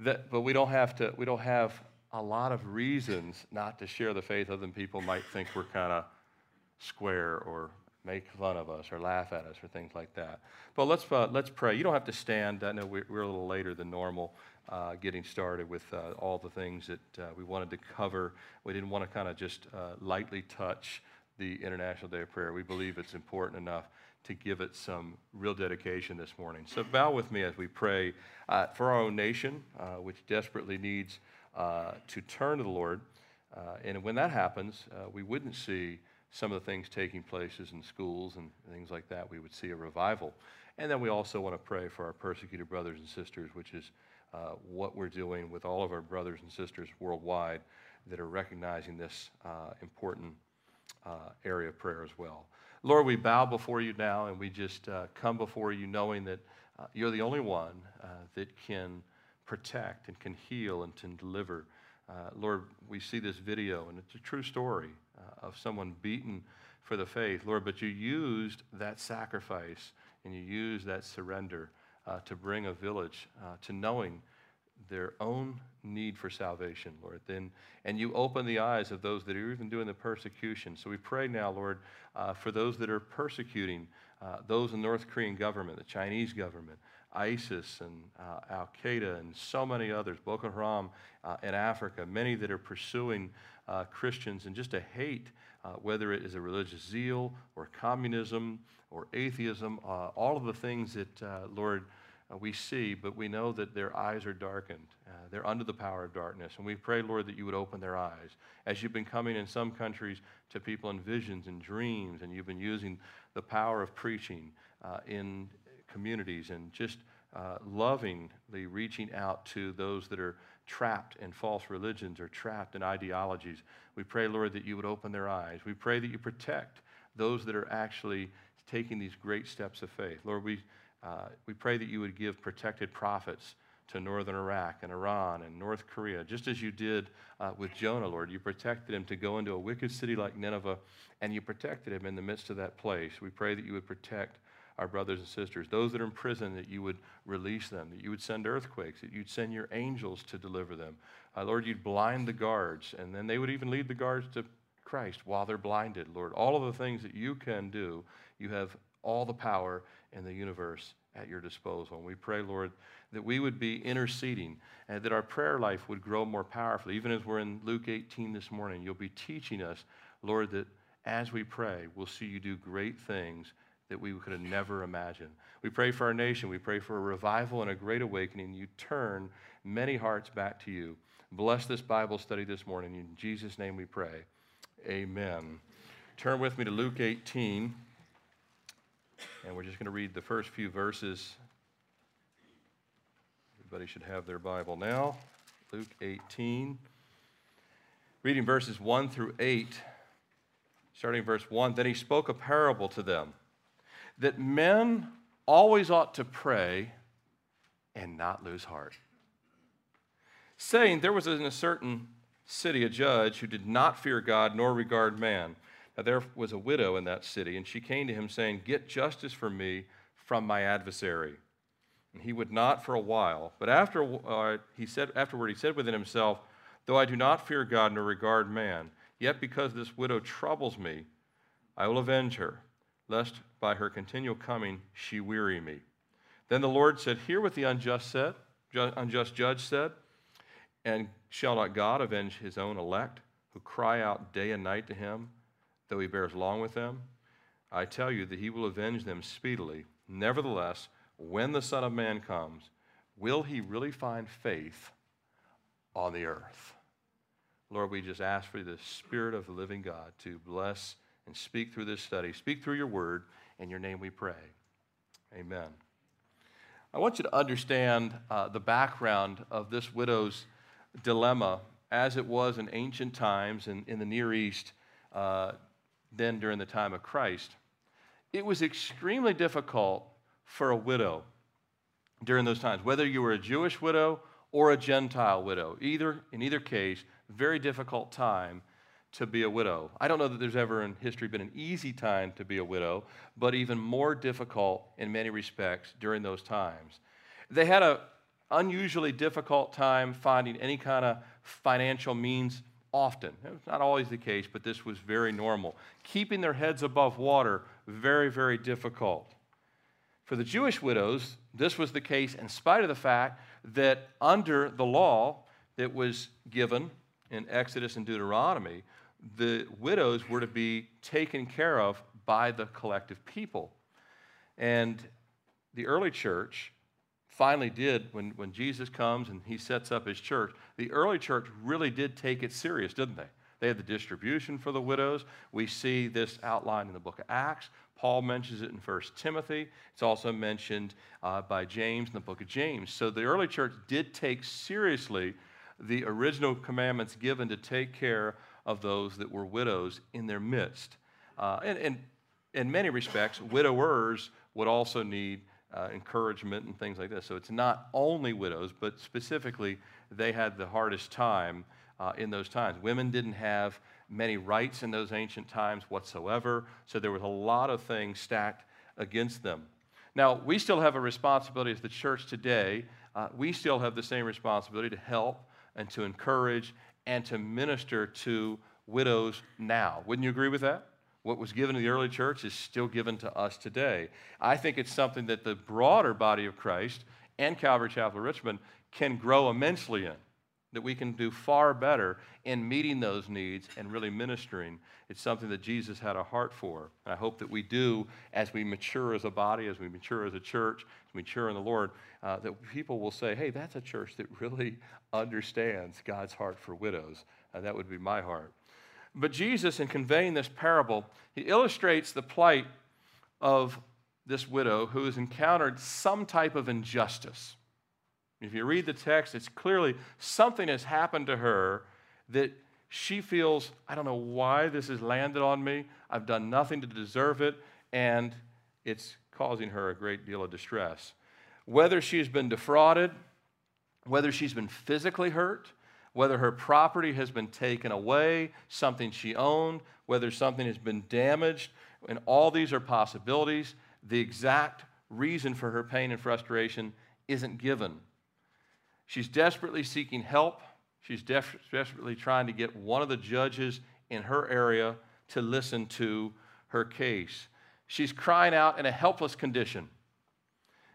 that, but we don't have to, we don't have a lot of reasons not to share the faith other than people might think we're kind of square or make fun of us or laugh at us or things like that. But let's, uh, let's pray. You don't have to stand. I know we're, a little later than normal uh, getting started with uh, all the things that uh, we wanted to cover. We didn't want to kind of just uh, lightly touch the International Day of Prayer. We believe it's important enough to give it some real dedication this morning. So bow with me as we pray uh, for our own nation, which desperately needs to turn to the Lord. and when that happens, we wouldn't see some of the things taking places in schools and things like that, we would see a revival. And then we also want to pray for our persecuted brothers and sisters, which is uh, what we're doing with all of our brothers and sisters worldwide that are recognizing this uh, important uh, area of prayer as well. Lord, we bow before you now and we just uh, come before you knowing that uh, you're the only one uh, that can protect and can heal and can deliver. Lord, we see this video and it's a true story uh, of someone beaten for the faith, Lord, but you used that sacrifice and you used that surrender uh, to bring a village uh, to knowing their own need for salvation, Lord. Then, and you open the eyes of those that are even doing the persecution. So we pray now, Lord, uh, for those that are persecuting uh, those in the North Korean government, the Chinese government, ISIS and uh, Al Qaeda and so many others, Boko Haram uh, in Africa, many that are pursuing uh, Christians and just a hate, uh, whether it is a religious zeal or communism or atheism, all of the things that, uh, we see, but we know that their eyes are darkened. they're under the power of darkness. And we pray, Lord, that you would open their eyes. As you've been coming in some countries to people in visions and dreams, and you've been using the power of preaching in communities and just uh, lovingly reaching out to those that are trapped in false religions or trapped in ideologies. We pray, Lord, that you would open their eyes. We pray that you protect those that are actually taking these great steps of faith. Lord, we, uh, we pray that you would give protected prophets to northern Iraq and Iran and North Korea, just as you did uh, with Jonah, Lord. You protected him to go into a wicked city like Nineveh, and you protected him in the midst of that place. We pray that you would protect our brothers and sisters. Those that are in prison, that you would release them, that you would send earthquakes, that you'd send your angels to deliver them. Uh, Lord, you'd blind the guards, and then they would even lead the guards to Christ while they're blinded. Lord, all of the things that you can do, you have all the power in the universe at your disposal. And we pray, Lord, that we would be interceding and that our prayer life would grow more powerfully. Even as we're in Luke 18 this morning, you'll be teaching us, Lord, that as we pray, we'll see you do great things that we could have never imagined. We pray for our nation. We pray for a revival and a great awakening. You turn many hearts back to you. Bless this Bible study this morning. In Jesus' name we pray. Amen. Turn with me to Luke 18, and we're just going to read the first few verses. Everybody should have their Bible now. Luke 18. Reading verses 1 through 8, starting verse 1. Then he spoke a parable to them that men always ought to pray and not lose heart. Saying, There was in a certain city a judge who did not fear God nor regard man. There was a widow in that city, and she came to him, saying, Get justice for me from my adversary. And he would not for a while. But after uh, he said, afterward, he said within himself, Though I do not fear God nor regard man, yet because this widow troubles me, I will avenge her lest by her continual coming she weary me. Then the Lord said, Hear what the unjust said, unjust judge said, and shall not God avenge his own elect, who cry out day and night to him, though he bears long with them? I tell you that he will avenge them speedily. Nevertheless, when the Son of Man comes, will he really find faith on the earth? Lord, we just ask for the Spirit of the living God to bless and speak through this study. Speak through your word. In your name we pray. Amen. I want you to understand uh, the background of this widow's dilemma as it was in ancient times and in the Near East, uh, then during the time of Christ. It was extremely difficult for a widow during those times, whether you were a Jewish widow or a Gentile widow. Either, in either case, very difficult time to be a widow. I don't know that there's ever in history been an easy time to be a widow, but even more difficult in many respects during those times. They had an unusually difficult time finding any kind of financial means often. It was not always the case, but this was very normal. Keeping their heads above water, very, very difficult. For the Jewish widows, this was the case in spite of the fact that under the law that was given in Exodus and Deuteronomy, the widows were to be taken care of by the collective people. And the early church finally did, when, when Jesus comes and he sets up his church, the early church really did take it serious, didn't they? They had the distribution for the widows. We see this outlined in the book of Acts. Paul mentions it in 1 Timothy. It's also mentioned uh, by James in the book of James. So the early church did take seriously the original commandments given to take care of those that were widows in their midst. Uh, and, and in many respects, widowers would also need uh, encouragement and things like this. So it's not only widows, but specifically, they had the hardest time uh, in those times. Women didn't have many rights in those ancient times whatsoever, so there was a lot of things stacked against them. Now, we still have a responsibility as the church today. Uh, we still have the same responsibility to help and to encourage and to minister to widows now. Wouldn't you agree with that? What was given to the early church is still given to us today. I think it's something that the broader body of Christ and Calvary Chapel Richmond can grow immensely in, that we can do far better in meeting those needs and really ministering. It's something that Jesus had a heart for. And I hope that we do as we mature as a body, as we mature as a church, as we mature in the Lord, uh, that people will say, hey, that's a church that really understands God's heart for widows. Uh, that would be my heart. But Jesus, in conveying this parable, he illustrates the plight of this widow who has encountered some type of injustice. If you read the text, it's clearly something has happened to her that she feels, I don't know why this has landed on me. I've done nothing to deserve it, and it's causing her a great deal of distress. Whether she's been defrauded, whether she's been physically hurt, whether her property has been taken away, something she owned, whether something has been damaged, and all these are possibilities. The exact reason for her pain and frustration isn't given. She's desperately seeking help. She's def- desperately trying to get one of the judges in her area to listen to her case. She's crying out in a helpless condition.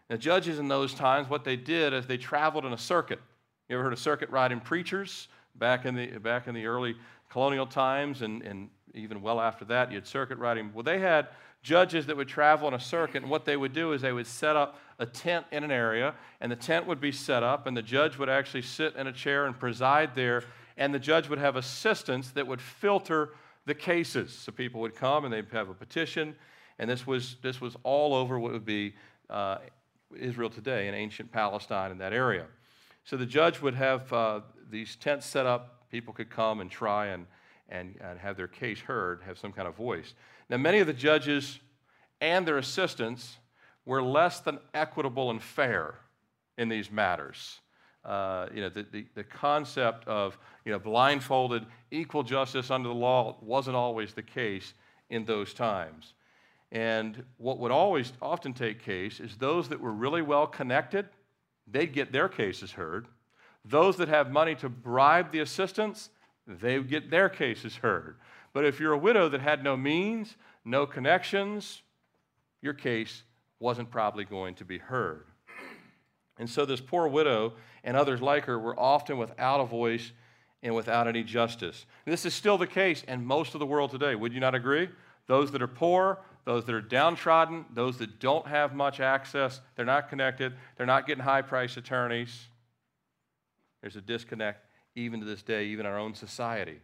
Now, judges in those times, what they did is they traveled in a circuit. You ever heard of circuit riding preachers back in the, back in the early colonial times and, and even well after that? You had circuit riding. Well, they had judges that would travel on a circuit, and what they would do is they would set up a tent in an area, and the tent would be set up, and the judge would actually sit in a chair and preside there, and the judge would have assistants that would filter the cases. So people would come and they'd have a petition, and this was, this was all over what would be uh, Israel today in ancient Palestine in that area. So the judge would have uh, these tents set up. People could come and try and, and, and have their case heard, have some kind of voice. Now, many of the judges and their assistants were less than equitable and fair in these matters. Uh, you know, the, the, the, concept of you know, blindfolded equal justice under the law wasn't always the case in those times. And what would always often take case is those that were really well connected they'd get their cases heard. Those that have money to bribe the assistants, they would get their cases heard. But if you're a widow that had no means, no connections, your case wasn't probably going to be heard. And so this poor widow and others like her were often without a voice and without any justice. This is still the case in most of the world today. Would you not agree? Those that are poor, those that are downtrodden, those that don't have much access, they're not connected, they're not getting high price attorneys. There's a disconnect even to this day, even in our own society.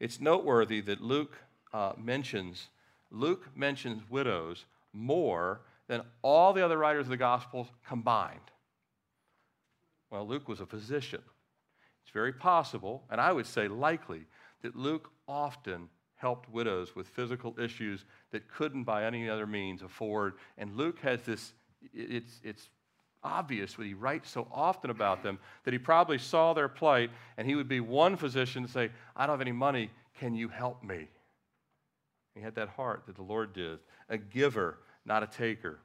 It's noteworthy that Luke uh, mentions Luke mentions widows more than all the other writers of the Gospels combined. Well, Luke was a physician. It's very possible, and I would say likely, that Luke often helped widows with physical issues that couldn't by any other means afford. And Luke has this, it's, it's obvious when he writes so often about them that he probably saw their plight and he would be one physician to say, I don't have any money, can you help me? He had that heart that the Lord did, a giver, not a taker.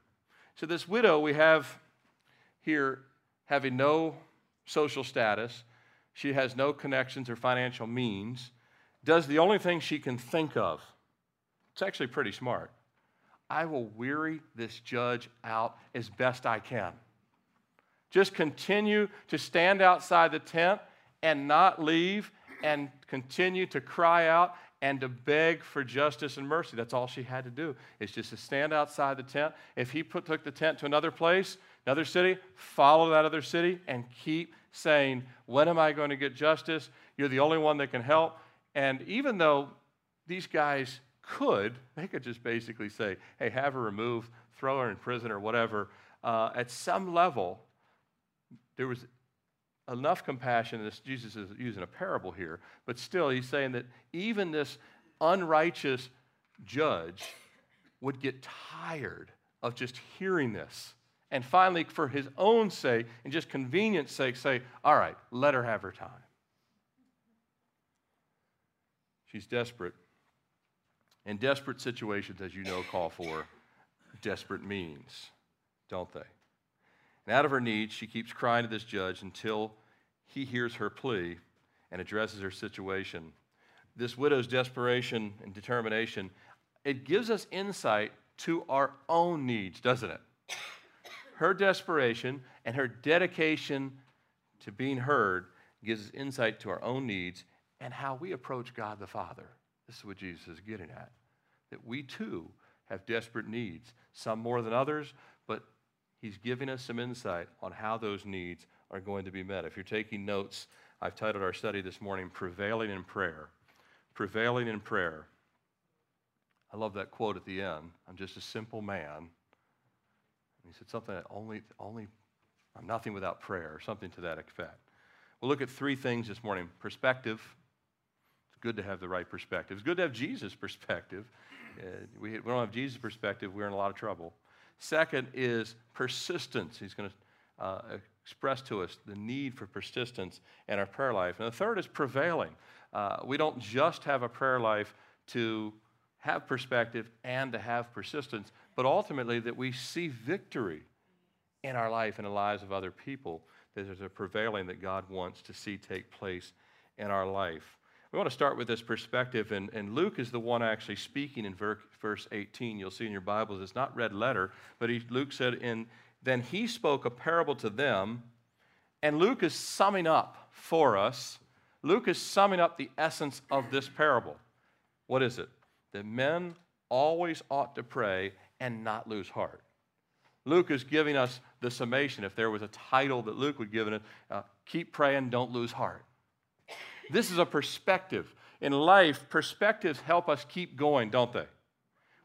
So, this widow we have here having no social status, she has no connections or financial means, does the only thing she can think of. It's actually pretty smart. I will weary this judge out as best I can. Just continue to stand outside the tent and not leave and continue to cry out and to beg for justice and mercy. That's all she had to do, is just to stand outside the tent. If he put, took the tent to another place, another city, follow that other city and keep saying, When am I going to get justice? You're the only one that can help. And even though these guys could, they could just basically say, Hey, have her removed, throw her in prison or whatever. Uh, at some level, there was enough compassion. This Jesus is using a parable here, but still, he's saying that even this unrighteous judge would get tired of just hearing this. And finally, for his own sake and just convenience sake, say, All right, let her have her time. She's desperate. And desperate situations, as you know, call for desperate means, don't they? And out of her need, she keeps crying to this judge until he hears her plea and addresses her situation. This widow's desperation and determination, it gives us insight to our own needs, doesn't it? Her desperation and her dedication to being heard gives us insight to our own needs and how we approach God the Father. This is what Jesus is getting at. That we too have desperate needs, some more than others, but He's giving us some insight on how those needs are going to be met. If you're taking notes, I've titled our study this morning, Prevailing in Prayer. Prevailing in Prayer. I love that quote at the end. I'm just a simple man. And he said something that only, only, I'm nothing without prayer, or something to that effect. We'll look at three things this morning perspective. Good to have the right perspective. It's good to have Jesus' perspective. Uh, we, we don't have Jesus' perspective, we're in a lot of trouble. Second is persistence. He's going to uh, express to us the need for persistence in our prayer life. And the third is prevailing. Uh, we don't just have a prayer life to have perspective and to have persistence, but ultimately that we see victory in our life and the lives of other people. That there's a prevailing that God wants to see take place in our life. We want to start with this perspective, and, and Luke is the one actually speaking in ver, verse 18. You'll see in your Bibles, it's not red letter, but he, Luke said, in, Then he spoke a parable to them, and Luke is summing up for us. Luke is summing up the essence of this parable. What is it? That men always ought to pray and not lose heart. Luke is giving us the summation. If there was a title that Luke would give it, uh, keep praying, don't lose heart. This is a perspective. In life, perspectives help us keep going, don't they?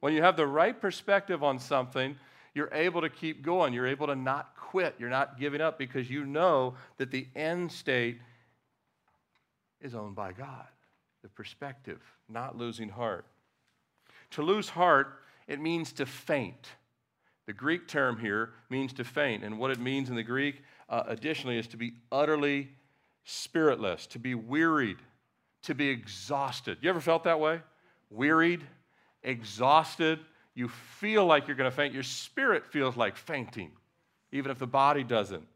When you have the right perspective on something, you're able to keep going. You're able to not quit. You're not giving up because you know that the end state is owned by God. The perspective, not losing heart. To lose heart, it means to faint. The Greek term here means to faint. And what it means in the Greek, uh, additionally, is to be utterly spiritless, to be wearied, to be exhausted. You ever felt that way? Wearied, exhausted, you feel like you're going to faint. Your spirit feels like fainting, even if the body doesn't.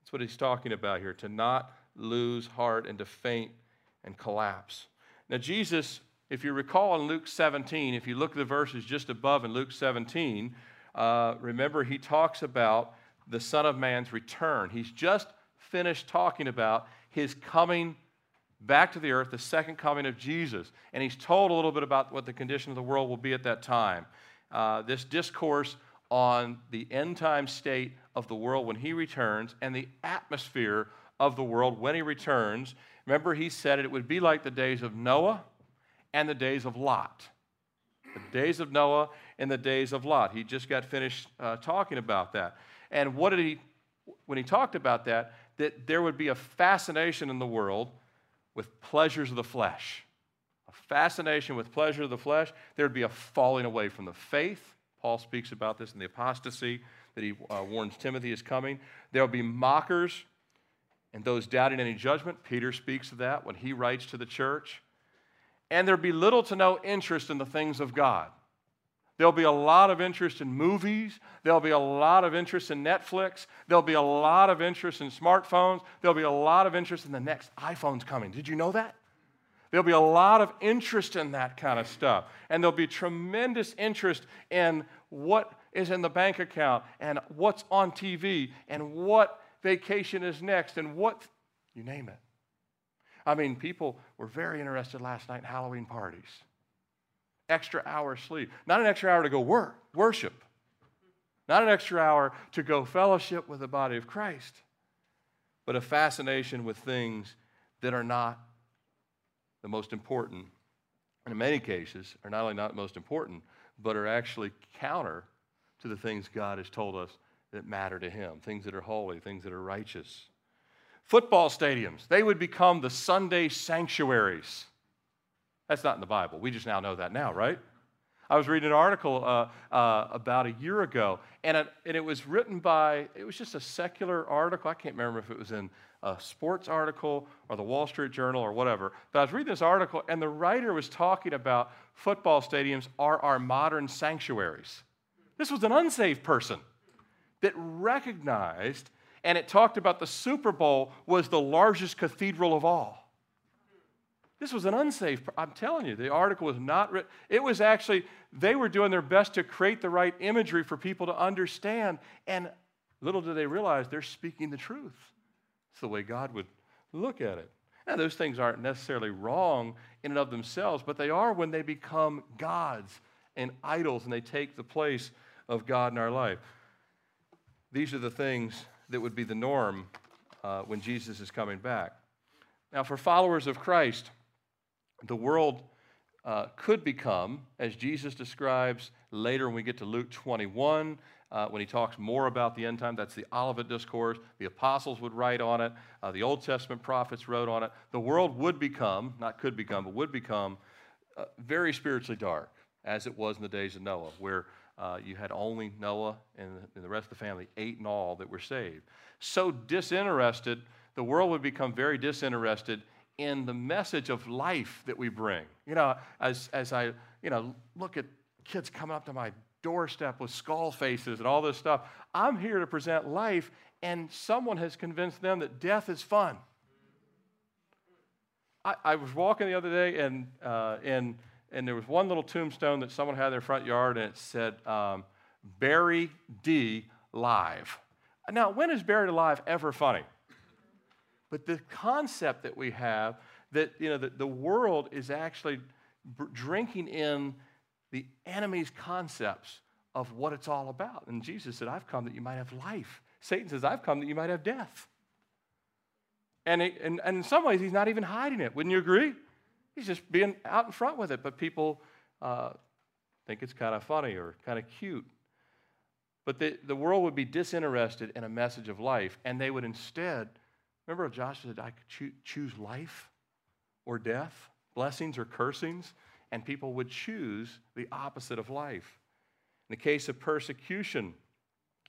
That's what he's talking about here to not lose heart and to faint and collapse. Now, Jesus, if you recall in Luke 17, if you look at the verses just above in Luke 17, uh, remember he talks about the Son of Man's return. He's just finished talking about his coming back to the earth, the second coming of Jesus. And he's told a little bit about what the condition of the world will be at that time. Uh, this discourse on the end time state of the world when he returns and the atmosphere of the world when he returns. Remember, he said it, would be like the days of Noah and the days of Lot. The days of Noah and the days of Lot. He just got finished uh, talking about that. And what did he, when he talked about that, that there would be a fascination in the world with pleasures of the flesh. A fascination with pleasure of the flesh. There would be a falling away from the faith. Paul speaks about this in the apostasy that he uh, warns Timothy is coming. There will be mockers and those doubting any judgment. Peter speaks of that when he writes to the church. And there'd be little to no interest in the things of God. There'll be a lot of interest in movies. There'll be a lot of interest in Netflix. There'll be a lot of interest in smartphones. There'll be a lot of interest in the next iPhone's coming. Did you know that? There'll be a lot of interest in that kind of stuff. And there'll be tremendous interest in what is in the bank account and what's on TV and what vacation is next and what, you name it. I mean, people were very interested last night in Halloween parties. Extra hour sleep. Not an extra hour to go work, worship. Not an extra hour to go fellowship with the body of Christ, but a fascination with things that are not the most important. And in many cases, are not only not most important, but are actually counter to the things God has told us that matter to Him, things that are holy, things that are righteous. Football stadiums, they would become the Sunday sanctuaries. That's not in the Bible. We just now know that now, right? I was reading an article uh, uh, about a year ago, and it, and it was written by, it was just a secular article. I can't remember if it was in a sports article or the Wall Street Journal or whatever. But I was reading this article, and the writer was talking about football stadiums are our modern sanctuaries. This was an unsaved person that recognized, and it talked about the Super Bowl was the largest cathedral of all. This was an unsafe, I'm telling you, the article was not written. It was actually, they were doing their best to create the right imagery for people to understand. And little do they realize they're speaking the truth. It's the way God would look at it. Now, those things aren't necessarily wrong in and of themselves, but they are when they become gods and idols and they take the place of God in our life. These are the things that would be the norm uh, when Jesus is coming back. Now, for followers of Christ, the world uh, could become, as Jesus describes later when we get to Luke 21, uh, when he talks more about the end time. That's the Olivet Discourse. The apostles would write on it, uh, the Old Testament prophets wrote on it. The world would become, not could become, but would become uh, very spiritually dark, as it was in the days of Noah, where uh, you had only Noah and, and the rest of the family, eight in all, that were saved. So disinterested, the world would become very disinterested in the message of life that we bring. You know, as, as I, you know, look at kids coming up to my doorstep with skull faces and all this stuff, I'm here to present life, and someone has convinced them that death is fun. I, I was walking the other day, and, uh, and and there was one little tombstone that someone had in their front yard, and it said, um, Barry D. Live. Now, when is buried alive ever funny? But the concept that we have that, you know, that the world is actually drinking in the enemy's concepts of what it's all about. And Jesus said, I've come that you might have life. Satan says, I've come that you might have death. And, it, and, and in some ways, he's not even hiding it. Wouldn't you agree? He's just being out in front with it, but people uh, think it's kind of funny or kind of cute. But the, the world would be disinterested in a message of life, and they would instead, remember Joshua said, I could choo- choose life or death, blessings or cursings, and people would choose the opposite of life. In the case of persecution,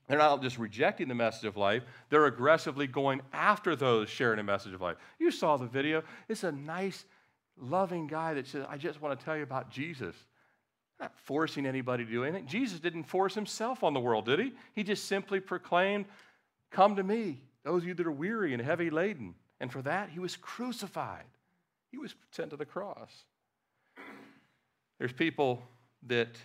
they're not just rejecting the message of life, they're aggressively going after those sharing a message of life. You saw the video. It's a nice loving guy that says, I just want to tell you about Jesus. not forcing anybody to do anything. Jesus didn't force himself on the world, did he? He just simply proclaimed, Come to me, those of you that are weary and heavy laden. And for that, he was crucified. He was sent to the cross. There's people that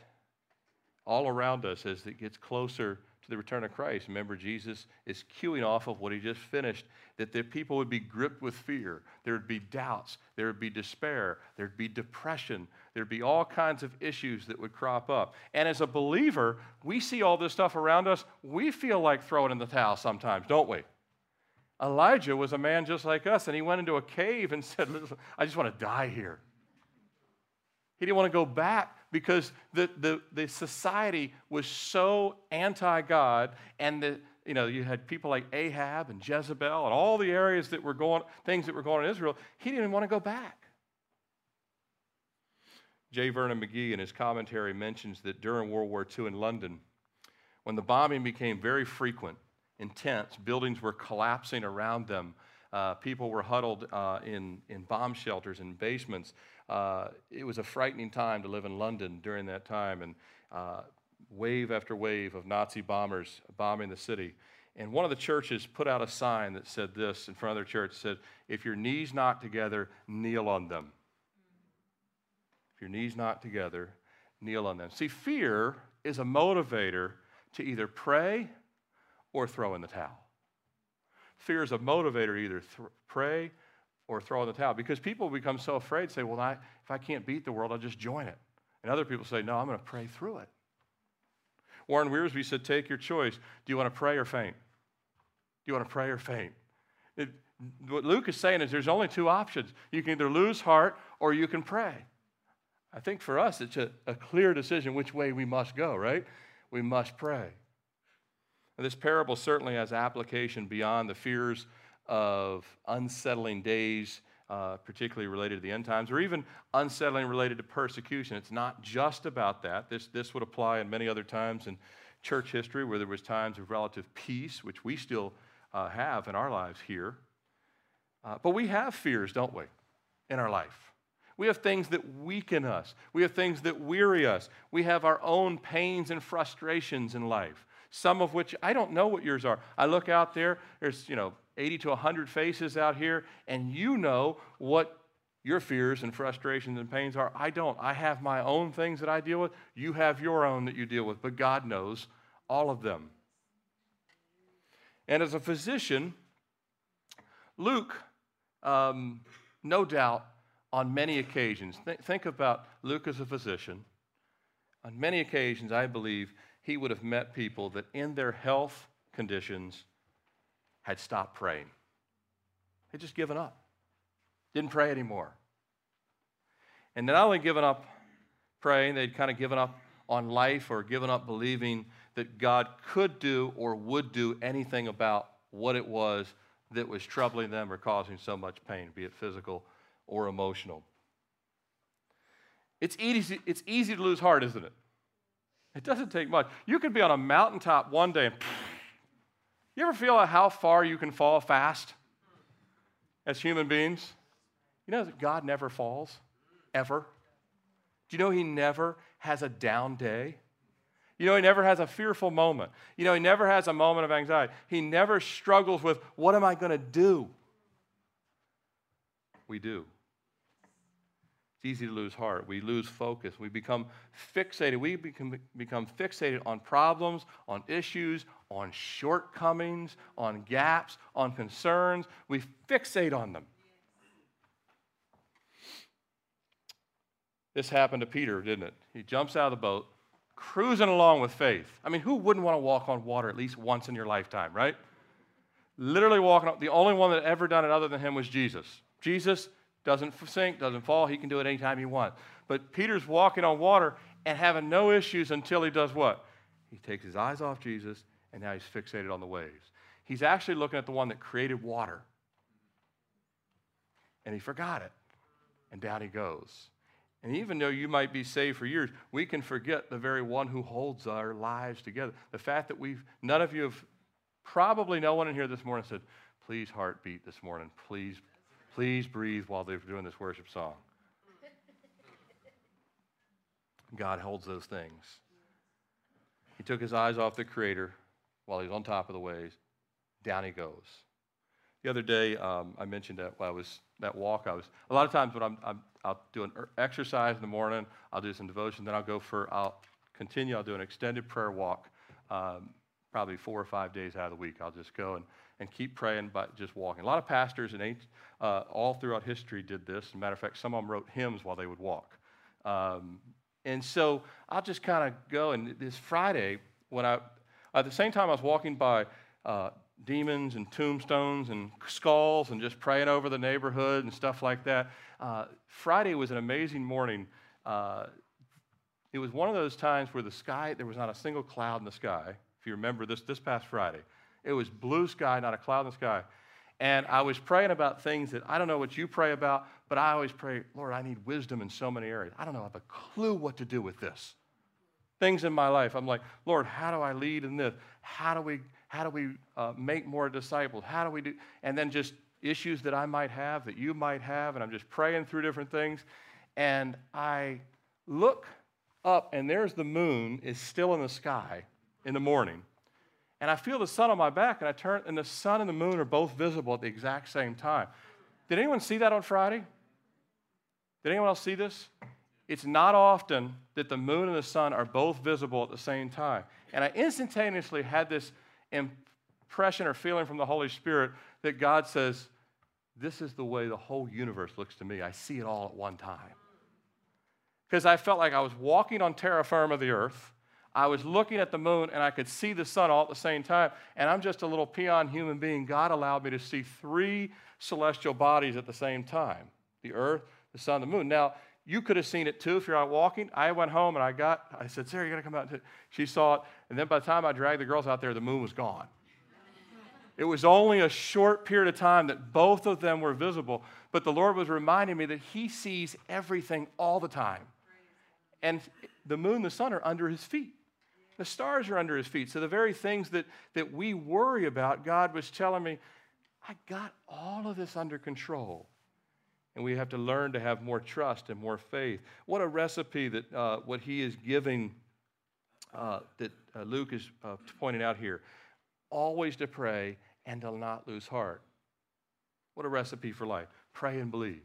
all around us as it gets closer to the return of Christ. Remember, Jesus is cueing off of what he just finished that the people would be gripped with fear. There would be doubts. There would be despair. There'd be depression. There'd be all kinds of issues that would crop up. And as a believer, we see all this stuff around us. We feel like throwing in the towel sometimes, don't we? Elijah was a man just like us, and he went into a cave and said, I just want to die here. He didn't want to go back because the, the, the society was so anti God, and the, you know, you had people like Ahab and Jezebel and all the areas that were going, things that were going on in Israel. He didn't want to go back. J. Vernon McGee in his commentary mentions that during World War II in London, when the bombing became very frequent, intense, buildings were collapsing around them, uh, people were huddled uh, in, in bomb shelters and basements. Uh, it was a frightening time to live in London during that time. And uh, wave after wave of Nazi bombers bombing the city. And one of the churches put out a sign that said this in front of their church said, If your knees not together, kneel on them. If your knees not together, kneel on them. See, fear is a motivator to either pray or throw in the towel. Fear is a motivator either th- pray or throw in the towel because people become so afraid, say, Well, I, if I can't beat the world, I'll just join it. And other people say, No, I'm going to pray through it. Warren Wiersbe said, Take your choice. Do you want to pray or faint? Do you want to pray or faint? It, what Luke is saying is there's only two options. You can either lose heart or you can pray. I think for us, it's a, a clear decision which way we must go, right? We must pray. And this parable certainly has application beyond the fears of unsettling days, uh, particularly related to the end times, or even unsettling related to persecution. It's not just about that. This, this would apply in many other times in church history where there was times of relative peace, which we still uh, have in our lives here. Uh, but we have fears, don't we, in our life? We have things that weaken us. We have things that weary us. We have our own pains and frustrations in life, some of which I don't know what yours are. I look out there, there's, you know, 80 to 100 faces out here, and you know what your fears and frustrations and pains are. I don't. I have my own things that I deal with. You have your own that you deal with, but God knows all of them. And as a physician, Luke, um, no doubt, on many occasions, th- think about Luke as a physician. On many occasions, I believe he would have met people that in their health conditions had stopped praying. They'd just given up, didn't pray anymore. And not only given up praying, they'd kind of given up on life or given up believing that God could do or would do anything about what it was that was troubling them or causing so much pain, be it physical or emotional. It's easy, it's easy to lose heart, isn't it? It doesn't take much. You could be on a mountaintop one day and you ever feel how far you can fall fast as human beings? You know that God never falls, ever. Do you know He never has a down day? You know, he never has a fearful moment. You know, he never has a moment of anxiety. He never struggles with, what am I going to do? We do. It's easy to lose heart. We lose focus. We become fixated. We become, fixated on problems, on issues, on shortcomings, on gaps, on concerns. We fixate on them. This happened to Peter, didn't it? He jumps out of the boat, cruising along with faith. I mean, who wouldn't want to walk on water at least once in your lifetime, right? Literally walking up. The only one that ever done it other than him was Jesus. Jesus doesn't sink, doesn't fall. He can do it anytime he wants. But Peter's walking on water and having no issues until he does what? He takes his eyes off Jesus and now he's fixated on the waves. He's actually looking at the one that created water. And he forgot it. And down he goes. And even though you might be saved for years, we can forget the very one who holds our lives together. The fact that we've, none of you have, probably no one in here this morning said, please heartbeat this morning. Please, please breathe while they're doing this worship song. God holds those things. He took his eyes off the Creator while he's on top of the waves. Down he goes. The other day, um, I mentioned that while I was that walk. I was a lot of times when I'm, I'm I'll do an er, exercise in the morning. I'll do some devotion. Then I'll go for I'll continue. I'll do an extended prayer walk, um, probably four or five days out of the week. I'll just go and, and keep praying, by just walking. A lot of pastors and uh, all throughout history did this. As a matter of fact, some of them wrote hymns while they would walk. Um, and so I'll just kind of go. And this Friday, when I at the same time I was walking by uh, demons and tombstones and skulls and just praying over the neighborhood and stuff like that. Uh, Friday was an amazing morning. Uh, it was one of those times where the sky, there was not a single cloud in the sky. If you remember this, this past Friday, it was blue sky, not a cloud in the sky. And I was praying about things that I don't know what you pray about, but I always pray, Lord, I need wisdom in so many areas. I don't know, I have a clue what to do with this. Things in my life, I'm like, Lord, how do I lead in this? How do we how do we uh, make more disciples? How do we do? And then just issues that I might have, that you might have, and I'm just praying through different things. And I look up, and there's the moon is still in the sky in the morning. And I feel the sun on my back, and I turn, and the sun and the moon are both visible at the exact same time. Did anyone see that on Friday? Did anyone else see this? It's not often that the moon and the sun are both visible at the same time. And I instantaneously had this impression or feeling from the Holy Spirit that God says, This is the way the whole universe looks to me. I see it all at one time. Because I felt like I was walking on terra firma, the earth. I was looking at the moon and I could see the sun all at the same time. And I'm just a little peon human being. God allowed me to see three celestial bodies at the same time the earth, the sun, the moon. Now, you could have seen it too if you're out walking. I went home and I got, I said, Sarah, you gotta come out. She saw it. And then by the time I dragged the girls out there, the moon was gone. It was only a short period of time that both of them were visible, but the Lord was reminding me that He sees everything all the time. And the moon, the sun are under His feet. The stars are under His feet. So the very things that, that we worry about, God was telling me, I got all of this under control. And we have to learn to have more trust and more faith. What a recipe that uh, what he is giving, uh, that uh, Luke is uh, pointing out here. Always to pray and to not lose heart. What a recipe for life. Pray and believe.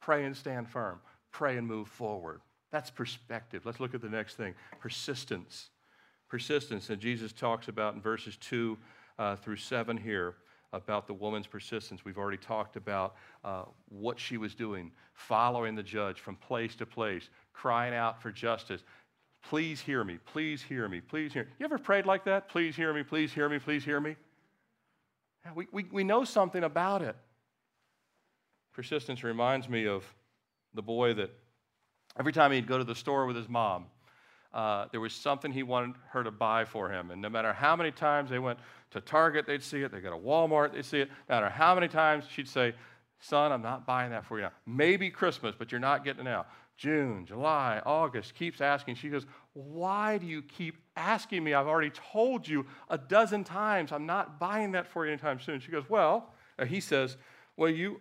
Pray and stand firm. Pray and move forward. That's perspective. Let's look at the next thing persistence. Persistence. And Jesus talks about in verses 2 uh, through 7 here about the woman's persistence. We've already talked about uh, what she was doing, following the judge from place to place, crying out for justice. Please hear me. Please hear me. Please hear me. You ever prayed like that? Please hear me. Please hear me. Please hear me. Yeah, we, we, we know something about it. Persistence reminds me of the boy that every time he'd go to the store with his mom, uh, there was something he wanted her to buy for him. And no matter how many times they went to Target, they'd see it. They go to Walmart, they'd see it. No matter how many times she'd say, Son, I'm not buying that for you now. Maybe Christmas, but you're not getting it now. June, July, August, keeps asking. She goes, Why do you keep asking me? I've already told you a dozen times I'm not buying that for you anytime soon. She goes, Well, he says, Well, you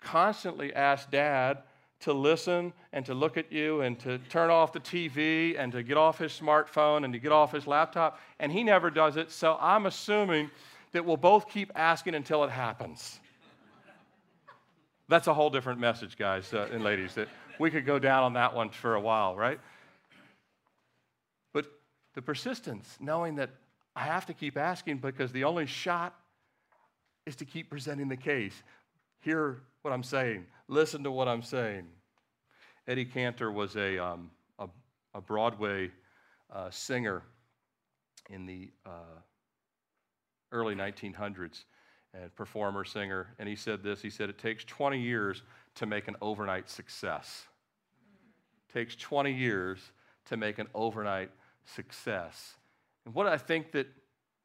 constantly ask dad to listen and to look at you and to turn off the TV and to get off his smartphone and to get off his laptop. And he never does it. So I'm assuming that we'll both keep asking until it happens. That's a whole different message, guys uh, and ladies, that we could go down on that one for a while, right? But the persistence, knowing that I have to keep asking because the only shot is to keep presenting the case. Hear what I'm saying. Listen to what I'm saying. Eddie Cantor was a, um, a, a, Broadway uh, singer in the uh, early 1900s, and performer, singer, and he said this. He said, It takes 20 years to make an overnight success. It takes 20 years to make an overnight success. And what I think that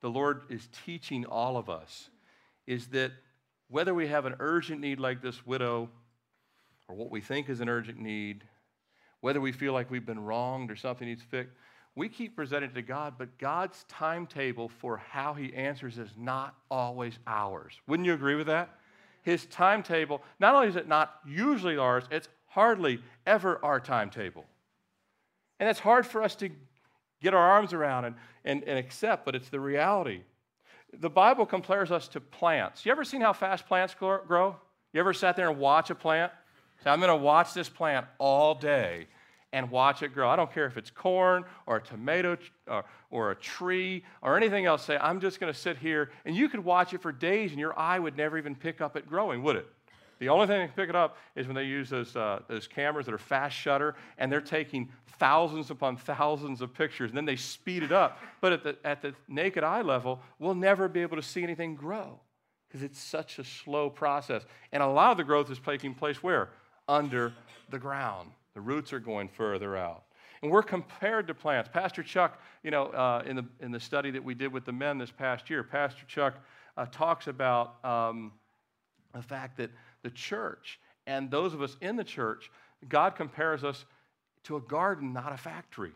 the Lord is teaching all of us is that whether we have an urgent need like this widow or what we think is an urgent need, whether we feel like we've been wronged or something needs fixed, we keep presenting to God, but God's timetable for how He answers is not always ours. Wouldn't you agree with that? His timetable, not only is it not usually ours, it's hardly ever our timetable. And it's hard for us to get our arms around and, and, and accept, but it's the reality the Bible compares us to plants. You ever seen how fast plants grow? You ever sat there and watch a plant? Say, I'm going to watch this plant all day and watch it grow. I don't care if it's corn or a tomato or, or a tree or anything else. Say, I'm just going to sit here and you could watch it for days and your eye would never even pick up it growing, would it? The only thing that can pick it up is when they use those, uh, those cameras that are fast shutter and they're taking thousands upon thousands of pictures and then they speed it up. But at the, at the naked eye level, we'll never be able to see anything grow because it's such a slow process. And a lot of the growth is taking place where? Under the ground. The roots are going further out. And we're compared to plants. Pastor Chuck, you know, uh, in, the, in the study that we did with the men this past year, Pastor Chuck uh, talks about um, the fact that the church and those of us in the church, God compares us to a garden, not a factory.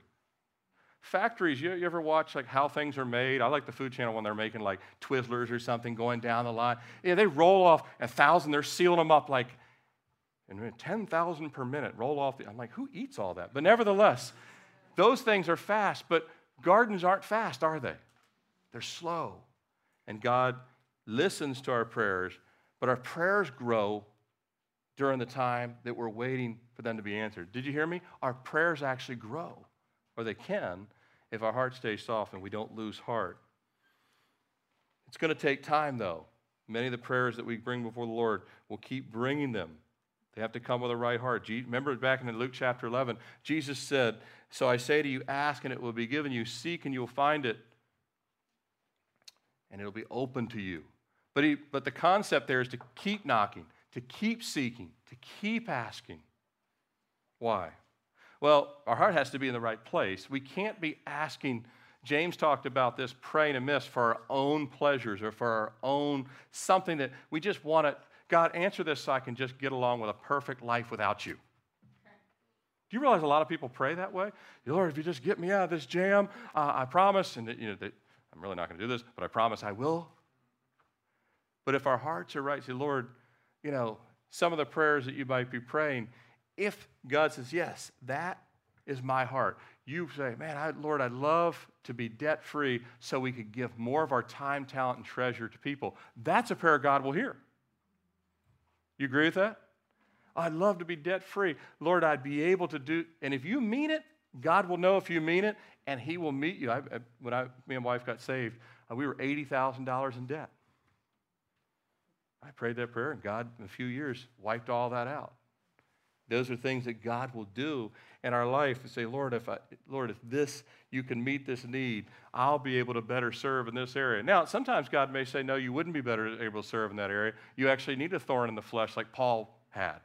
Factories, you, you, ever watch like how things are made? I like the Food Channel when they're making like Twizzlers or something going down the line. Yeah, they roll off a thousand, they're sealing them up like and 10,000 per minute roll off. The, I'm like, who eats all that? But nevertheless, those things are fast, but gardens aren't fast, are they? They're slow. And God listens to our prayers, but our prayers grow during the time that we're waiting for them to be answered. Did you hear me? Our prayers actually grow, or they can, if our heart stays soft and we don't lose heart. It's going to take time, though. Many of the prayers that we bring before the Lord, we'll keep bringing them. They have to come with a right heart. Remember back in Luke chapter 11, Jesus said, So I say to you, ask and it will be given you, seek and you will find it, and it'll be open to you. But, he, but the concept there is to keep knocking to keep seeking, to keep asking. Why? Well, our heart has to be in the right place. We can't be asking. James talked about this praying amiss for our own pleasures or for our own something that we just want to. God, answer this so I can just get along with a perfect life without you. Do you realize a lot of people pray that way? Lord, if you just get me out of this jam, uh, I promise, and you know, they, I'm really not going to do this, but I promise I will. But if our hearts are right, say, Lord, you know, some of the prayers that you might be praying, if God says, Yes, that is my heart, you say, Man, I, Lord, I'd love to be debt free so we could give more of our time, talent, and treasure to people. That's a prayer God will hear. You agree with that? I'd love to be debt free. Lord, I'd be able to do, and if you mean it, God will know if you mean it, and He will meet you. I, when I, me and my wife got saved, uh, we were $80,000 in debt. I prayed that prayer, and God, in a few years, wiped all that out. Those are things that God will do in our life to say, Lord, if I, Lord, if this you can meet this need, I'll be able to better serve in this area. Now, sometimes God may say, No, you wouldn't be better able to serve in that area. You actually need a thorn in the flesh, like Paul had.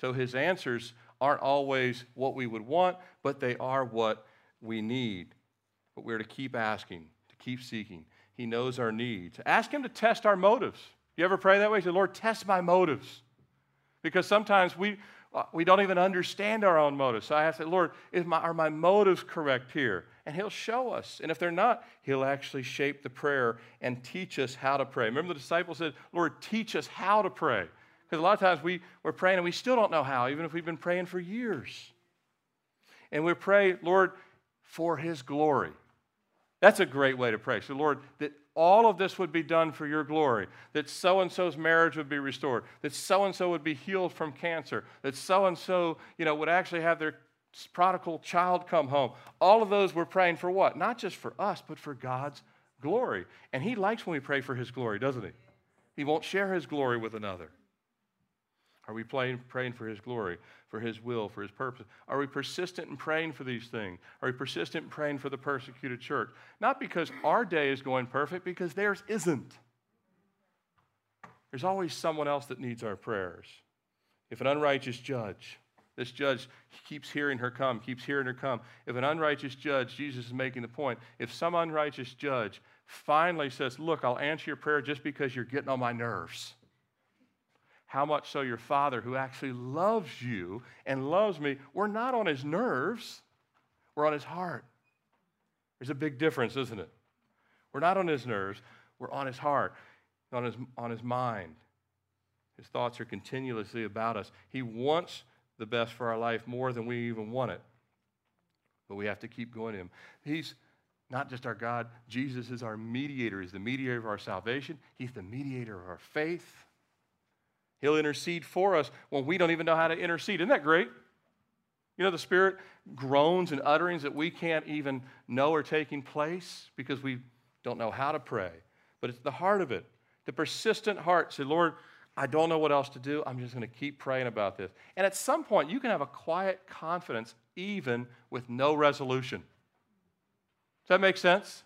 So his answers aren't always what we would want, but they are what we need. But we're to keep asking, to keep seeking. He knows our needs. Ask him to test our motives. You ever pray that way? Say, Lord, test my motives. Because sometimes we, uh, we don't even understand our own motives. So I say, Lord, my, are my motives correct here? And He'll show us. And if they're not, He'll actually shape the prayer and teach us how to pray. Remember, the disciples said, Lord, teach us how to pray. Because a lot of times we, we're praying and we still don't know how, even if we've been praying for years. And we pray, Lord, for His glory. That's a great way to pray. So, Lord, that all of this would be done for your glory, that so and so's marriage would be restored, that so and so would be healed from cancer, that so and so, you know, would actually have their prodigal child come home. All of those we're praying for what? Not just for us, but for God's glory. And He likes when we pray for His glory, doesn't He? He won't share His glory with another. Are we praying, for His glory, for His will, for His purpose? Are we persistent in praying for these things? Are we persistent in praying for the persecuted church? Not because our day is going perfect, because theirs isn't. There's always someone else that needs our prayers. If an unrighteous judge, this judge keeps hearing her come, keeps hearing her come. If an unrighteous judge, Jesus is making the point, if some unrighteous judge finally says, Look, I'll answer your prayer just because you're getting on my nerves how much so your Father, who actually loves you and loves me, we're not on his nerves, we're on his heart. There's a big difference, isn't it? We're not on his nerves, we're on his heart, on his, on his mind. His thoughts are continuously about us. He wants the best for our life more than we even want it. But we have to keep going to him. He's not just our God, Jesus is our mediator. He's the mediator of our salvation, He's the mediator of our faith. He'll intercede for us when we don't even know how to intercede. Isn't that great? You know, the Spirit groans and utterings that we can't even know are taking place because we don't know how to pray. But it's the heart of it, the persistent heart. Say, Lord, I don't know what else to do. I'm just going to keep praying about this. And at some point, you can have a quiet confidence even with no resolution. Does that make sense?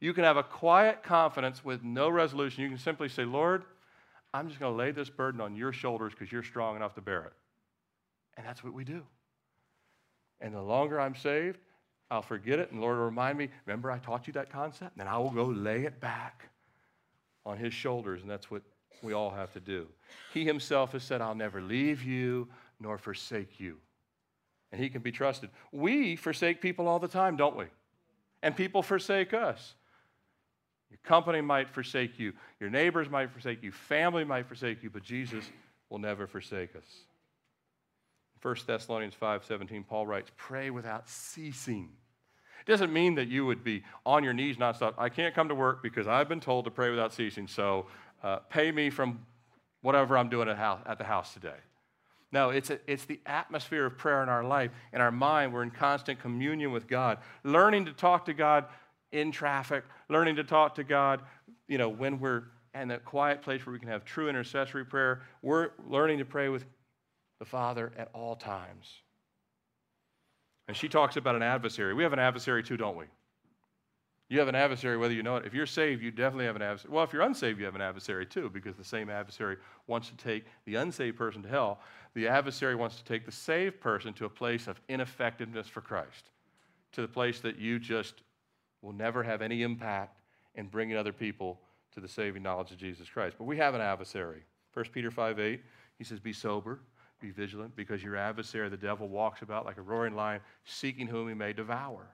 You can have a quiet confidence with no resolution. You can simply say, Lord, I'm just going to lay this burden on your shoulders because you're strong enough to bear it. And that's what we do. And the longer I'm saved, I'll forget it, and Lord will remind me, remember I taught you that concept? And then I will go lay it back on his shoulders, and that's what we all have to do. He himself has said, I'll never leave you nor forsake you. And he can be trusted. We forsake people all the time, don't we? And people forsake us. Your company might forsake you, your neighbors might forsake you, family might forsake you, but Jesus will never forsake us. 1 Thessalonians 5:17, Paul writes, "Pray without ceasing." It doesn't mean that you would be on your knees nonstop. I can't come to work because I've been told to pray without ceasing, so uh, pay me from whatever I'm doing at, house, at the house today. No, it's, a, it's the atmosphere of prayer in our life. In our mind, we're in constant communion with God, learning to talk to God in traffic, learning to talk to God, you know, when we're in that quiet place where we can have true intercessory prayer. We're learning to pray with the Father at all times. And she talks about an adversary. We have an adversary too, don't we? You have an adversary whether you know it. If you're saved, you definitely have an adversary. Well, if you're unsaved, you have an adversary too, because the same adversary wants to take the unsaved person to hell. The adversary wants to take the saved person to a place of ineffectiveness for Christ, to the place that you just will never have any impact in bringing other people to the saving knowledge of Jesus Christ. But we have an adversary. 1 Peter 5 8, he says, Be sober, be vigilant, because your adversary, the devil, walks about like a roaring lion, seeking whom he may devour.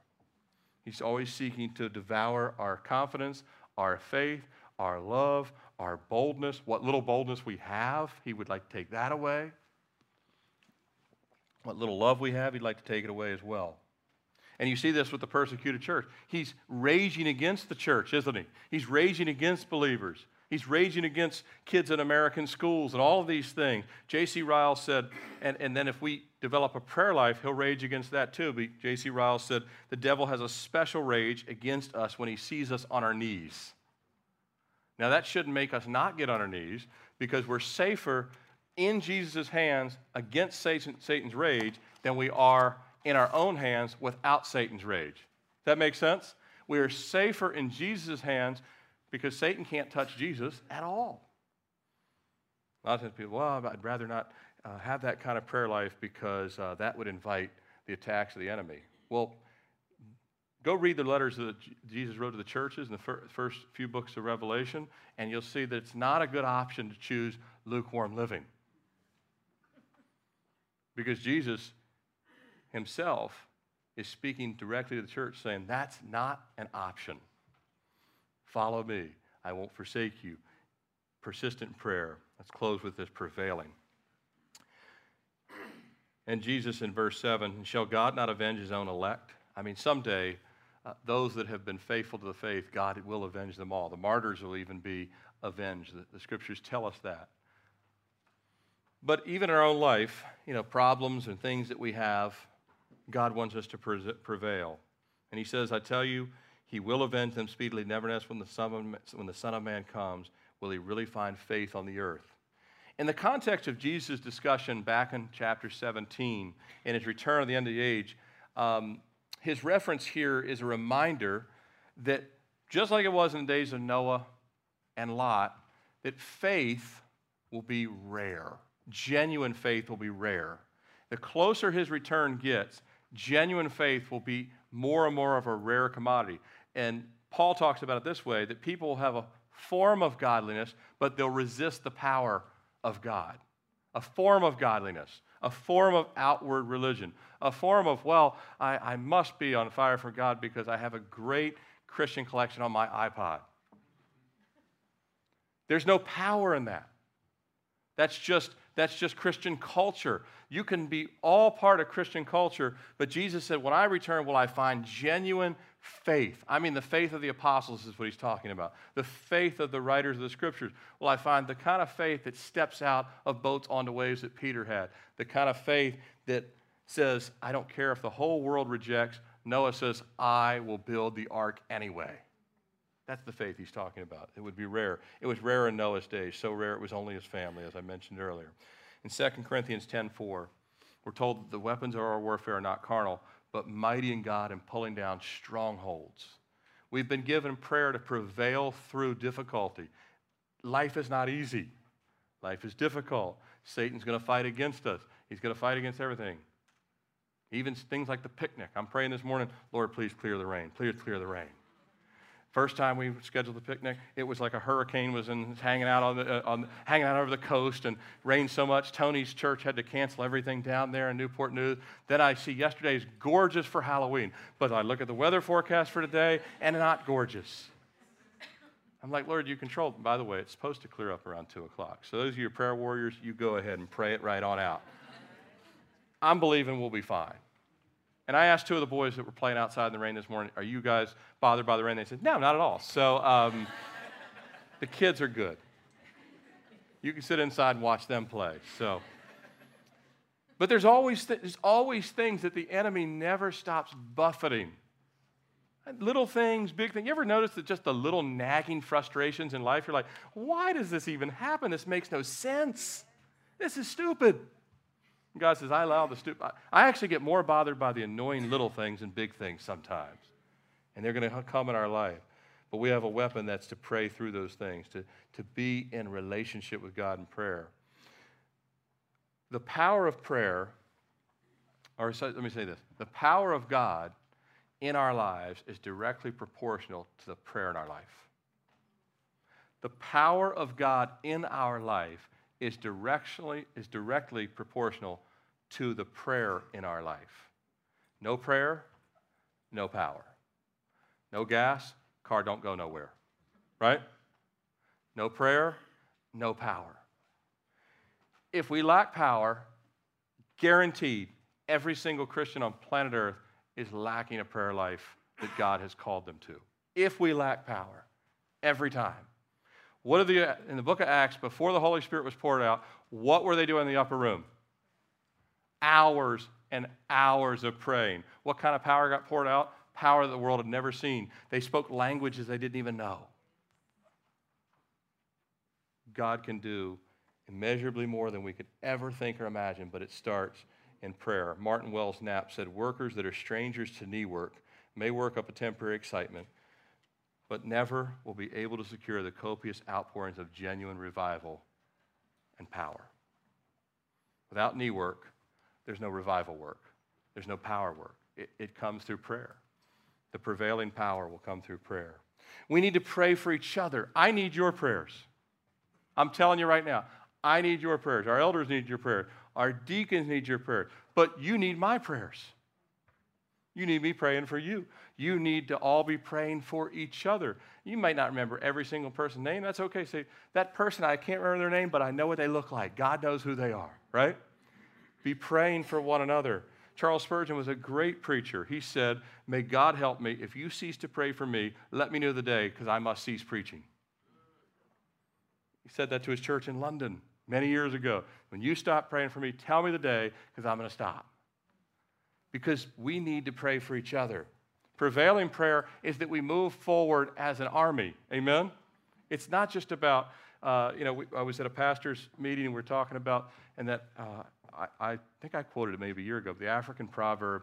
He's always seeking to devour our confidence, our faith, our love, our boldness. What little boldness we have, he would like to take that away. What little love we have, he'd like to take it away as well. And you see this with the persecuted church. He's raging against the church, isn't he? He's raging against believers. He's raging against kids in American schools and all of these things. J.C. Ryle said, and, and then if we develop a prayer life, he'll rage against that too. But J.C. Ryle said, the devil has a special rage against us when he sees us on our knees. Now, that shouldn't make us not get on our knees because we're safer in Jesus' hands against Satan, Satan's rage than we are in our own hands without Satan's rage. That make sense? We are safer in Jesus' hands because Satan can't touch Jesus at all. A lot of times people, well, I'd rather not uh, have that kind of prayer life because uh, that would invite the attacks of the enemy. Well, go read the letters that Jesus wrote to the churches in the fir- first few books of Revelation, and you'll see that it's not a good option to choose lukewarm living. Because Jesus himself is speaking directly to the church, saying, That's not an option. Follow me. I won't forsake you. Persistent prayer. Let's close with this prevailing. And Jesus in verse 7 Shall God not avenge his own elect? I mean, someday, uh, those that have been faithful to the faith, God will avenge them all. The martyrs will even be avenged. The, the scriptures tell us that. But even in our own life, you know, problems and things that we have, God wants us to prevail. And He says, I tell you, he will avenge them speedily. Nevertheless, when the, Son of, when the Son of Man comes, will he really find faith on the earth? In the context of Jesus' discussion back in chapter 17, in his return at the end of the age, um, his reference here is a reminder that just like it was in the days of Noah and Lot, that faith will be rare. Genuine faith will be rare. The closer his return gets, genuine faith will be more and more of a rare commodity. And Paul talks about it this way that people will have a form of godliness, but they'll resist the power of God. A form of godliness, a form of outward religion, a form of, well, I, I must be on fire for God because I have a great Christian collection on my iPod. There's no power in that. That's just that's just Christian culture. You can be all part of Christian culture, but Jesus said, When I return, will I find genuine faith? I mean, the faith of the apostles is what he's talking about. The faith of the writers of the scriptures. Will I find the kind of faith that steps out of boats onto waves that Peter had? The kind of faith that says, I don't care if the whole world rejects. Noah says, I will build the ark anyway. That's the faith he's talking about. It would be rare. It was rare in Noah's days, so rare it was only his family, as I mentioned earlier. In 2 Corinthians 10:4, we're told that the weapons of our warfare are not carnal, but mighty in God in pulling down strongholds. We've been given prayer to prevail through difficulty. Life is not easy. Life is difficult. Satan's going to fight against us. He's going to fight against everything. Even things like the picnic. I'm praying this morning, Lord, please clear the rain. Please clear the rain. First time we scheduled the picnic, it was like a hurricane was in, hanging out on the, uh, on, hanging out over the coast and rained so much. Tony's church had to cancel everything down there in Newport News. Then I see yesterday's gorgeous for Halloween, but I look at the weather forecast for today and not gorgeous. I'm like, Lord, you control. By the way, it's supposed to clear up around two o'clock. So those of you prayer warriors, you go ahead and pray it right on out. I'm believing we'll be fine. And I asked two of the boys that were playing outside in the rain this morning, Are you guys bothered by the rain? They said, No, not at all. So um, the kids are good. You can sit inside and watch them play. So, but there's always, th- there's always things that the enemy never stops buffeting. Little things, big things. You ever notice that just the little nagging frustrations in life, you're like, why does this even happen? This makes no sense. This is stupid. And God says, I allow the stupid. I actually get more bothered by the annoying little things than big things sometimes. And they're going to come in our life. But we have a weapon that's to pray through those things, to, to be in relationship with God in prayer. The power of prayer, or let me say this the power of God in our lives is directly proportional to the prayer in our life. The power of God in our life is directionally is directly proportional to the prayer in our life. No prayer, no power. No gas, car don't go nowhere. Right? No prayer, no power. If we lack power, guaranteed every single Christian on planet Earth is lacking a prayer life that God has called them to. If we lack power, every time. What are the, in the book of Acts, before the Holy Spirit was poured out, what were they doing in the upper room? Hours and hours of praying. What kind of power got poured out? Power that the world had never seen. They spoke languages they didn't even know. God can do immeasurably more than we could ever think or imagine, but it starts in prayer. Martin Wells Knapp said, Workers that are strangers to knee work may work up a temporary excitement, but never will be able to secure the copious outpourings of genuine revival and power. Without knee work, there's no revival work, there's no power work. It, it comes through prayer. The prevailing power will come through prayer. We need to pray for each other. I need your prayers. I'm telling you right now, I need your prayers. Our elders need your prayers. Our deacons need your prayers. But you need my prayers. You need me praying for you. You need to all be praying for each other. You might not remember every single person's name. That's okay. Say, that person, I can't remember their name, but I know what they look like. God knows who they are, right? Be praying for one another. Charles Spurgeon was a great preacher. He said, May God help me. If you cease to pray for me, let me know the day because I must cease preaching. He said that to his church in London many years ago. When you stop praying for me, tell me the day because I'm going to stop because we need to pray for each other. Prevailing prayer is that we move forward as an army. Amen? It's not just about, uh, you know, we, I was at a pastor's meeting and we are talking about, and that uh, I, I, think I quoted it maybe a year ago, the African proverb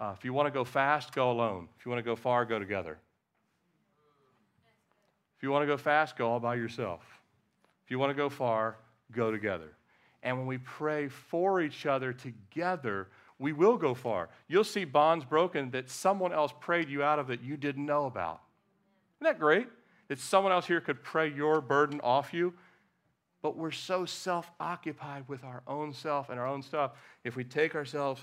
uh, if you want to go fast, go alone. If you want to go far, go together. If you want to go fast, go all by yourself. If you want to go far, go together. And when we pray for each other together, we will go far. You'll see bonds broken that someone else prayed you out of that you didn't know about. Isn't that great? That someone else here could pray your burden off you. But we're so self occupied with our own self and our own stuff. If we take ourselves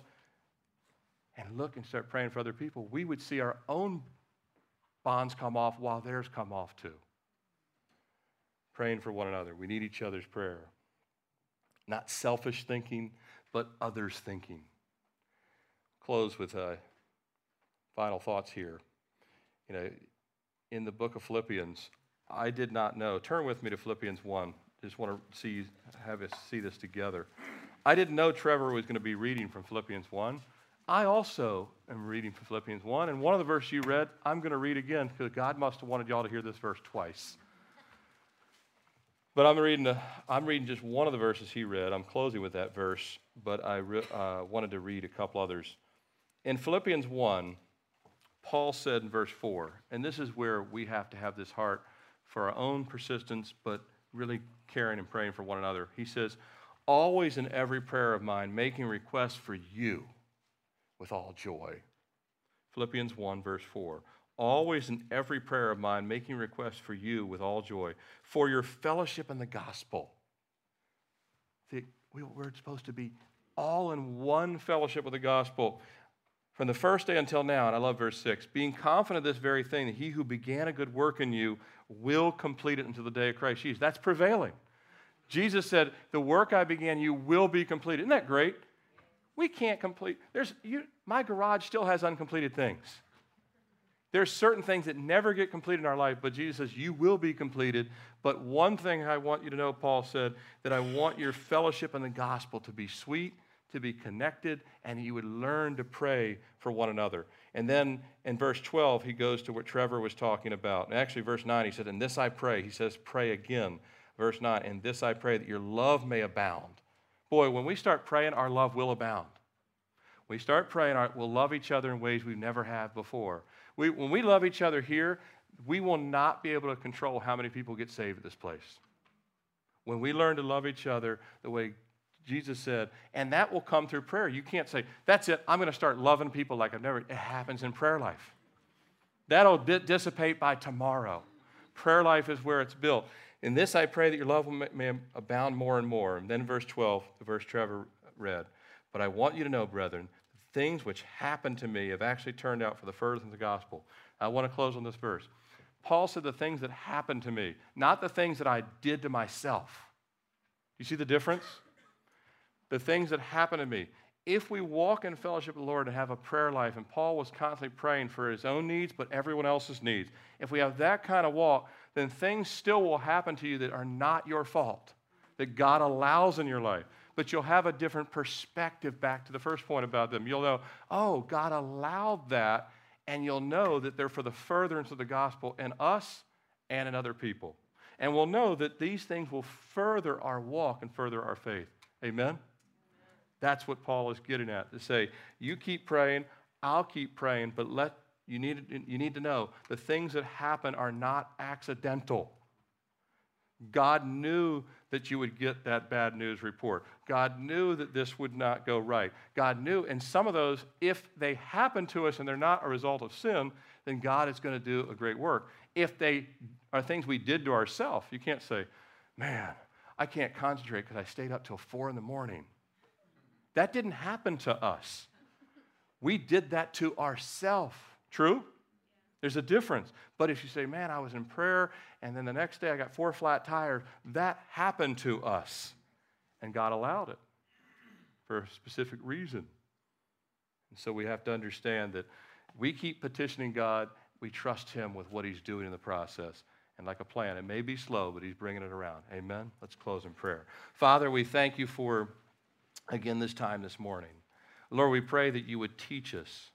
and look and start praying for other people, we would see our own bonds come off while theirs come off too. Praying for one another. We need each other's prayer. Not selfish thinking, but others thinking close with uh, final thoughts here. You know, in the book of Philippians, I did not know. Turn with me to Philippians 1. Just want to see, have us see this together. I didn't know Trevor was going to be reading from Philippians 1. I also am reading from Philippians 1, and one of the verses you read, I'm going to read again because God must have wanted y'all to hear this verse twice. But I'm reading, a, I'm reading just one of the verses he read. I'm closing with that verse, but I re, uh, wanted to read a couple others. In Philippians 1, Paul said in verse 4, and this is where we have to have this heart for our own persistence, but really caring and praying for one another. He says, Always in every prayer of mine, making requests for you with all joy. Philippians 1, verse 4. Always in every prayer of mine, making requests for you with all joy, for your fellowship in the gospel. See, we're supposed to be all in one fellowship with the gospel from the first day until now, and I love verse 6, being confident of this very thing, that he who began a good work in you will complete it until the day of Christ Jesus. That's prevailing. Jesus said, The work I began, you will be completed. Isn't that great? We can't complete. There's you, my garage still has uncompleted things. There's certain things that never get completed in our life, but Jesus says, You will be completed. But one thing I want you to know, Paul said, that I want your fellowship in the gospel to be sweet, to be connected, and you would learn to pray for one another. And then in verse 12, he goes to what Trevor was talking about. And actually, verse 9, he said, In this I pray. He says, Pray again. Verse 9, In this I pray that your love may abound. Boy, when we start praying, our love will abound. We start praying, we'll love each other in ways we've never had before. We, when we love each other here, we will not be able to control how many people get saved at this place. When we learn to love each other the way Jesus said, and that will come through prayer. You can't say, that's it, I'm going to start loving people like I've never. It happens in prayer life. That'll dissipate by tomorrow. Prayer life is where it's built. In this I pray that your love may abound more and more. And then verse 12, the verse Trevor read. But I want you to know, brethren, the things which happened to me have actually turned out for the furtherance of the gospel. I want to close on this verse. Paul said the things that happened to me, not the things that I did to myself. You see the difference? The things that happen to me. If we walk in fellowship with the Lord and have a prayer life, and Paul was constantly praying for his own needs, but everyone else's needs, if we have that kind of walk, then things still will happen to you that are not your fault, that God allows in your life. But you'll have a different perspective back to the first point about them. You'll know, oh, God allowed that, and you'll know that they're for the furtherance of the gospel in us and in other people. And we'll know that these things will further our walk and further our faith. Amen? That's what Paul is getting at to say, you keep praying, I'll keep praying, but let you need, you need to know the things that happen are not accidental. God knew that you would get that bad news report. God knew that this would not go right. God knew, and some of those, if they happen to us and they're not a result of sin, then God is going to do a great work. If they are things we did to ourselves, you can't say, man, I can't concentrate because I stayed up till four in the morning. That didn't happen to us. We did that to ourselves. True? There's a difference. But if you say, man, I was in prayer and then the next day I got four flat tires, that happened to us. And God allowed it for a specific reason. And so we have to understand that we keep petitioning God, we trust Him with what He's doing in the process. And like a plan, it may be slow, but He's bringing it around. Amen? Let's close in prayer. Father, we thank you for, again, this time this morning. Lord, we pray that you would teach us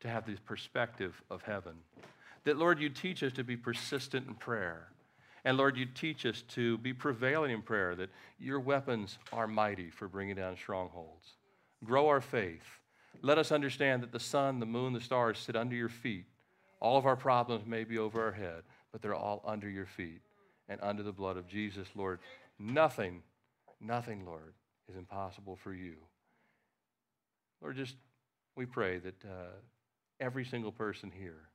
to have the perspective of heaven. That, Lord, you teach us to be persistent in prayer. And Lord, you teach us to be prevailing in prayer, that your weapons are mighty for bringing down strongholds. Grow our faith. Let us understand that the sun, the moon, the stars sit under your feet. All of our problems may be over our head, but they're all under your feet and under the blood of Jesus, Lord. Nothing, nothing, Lord, is impossible for you. Lord, just we pray that. Uh, every single person here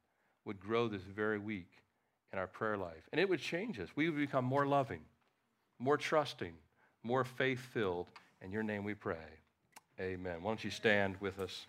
would grow this very week in our prayer life. And it would change us. We would become more loving, more trusting, more faith filled. In your name we pray. Amen. Why don't you stand with us?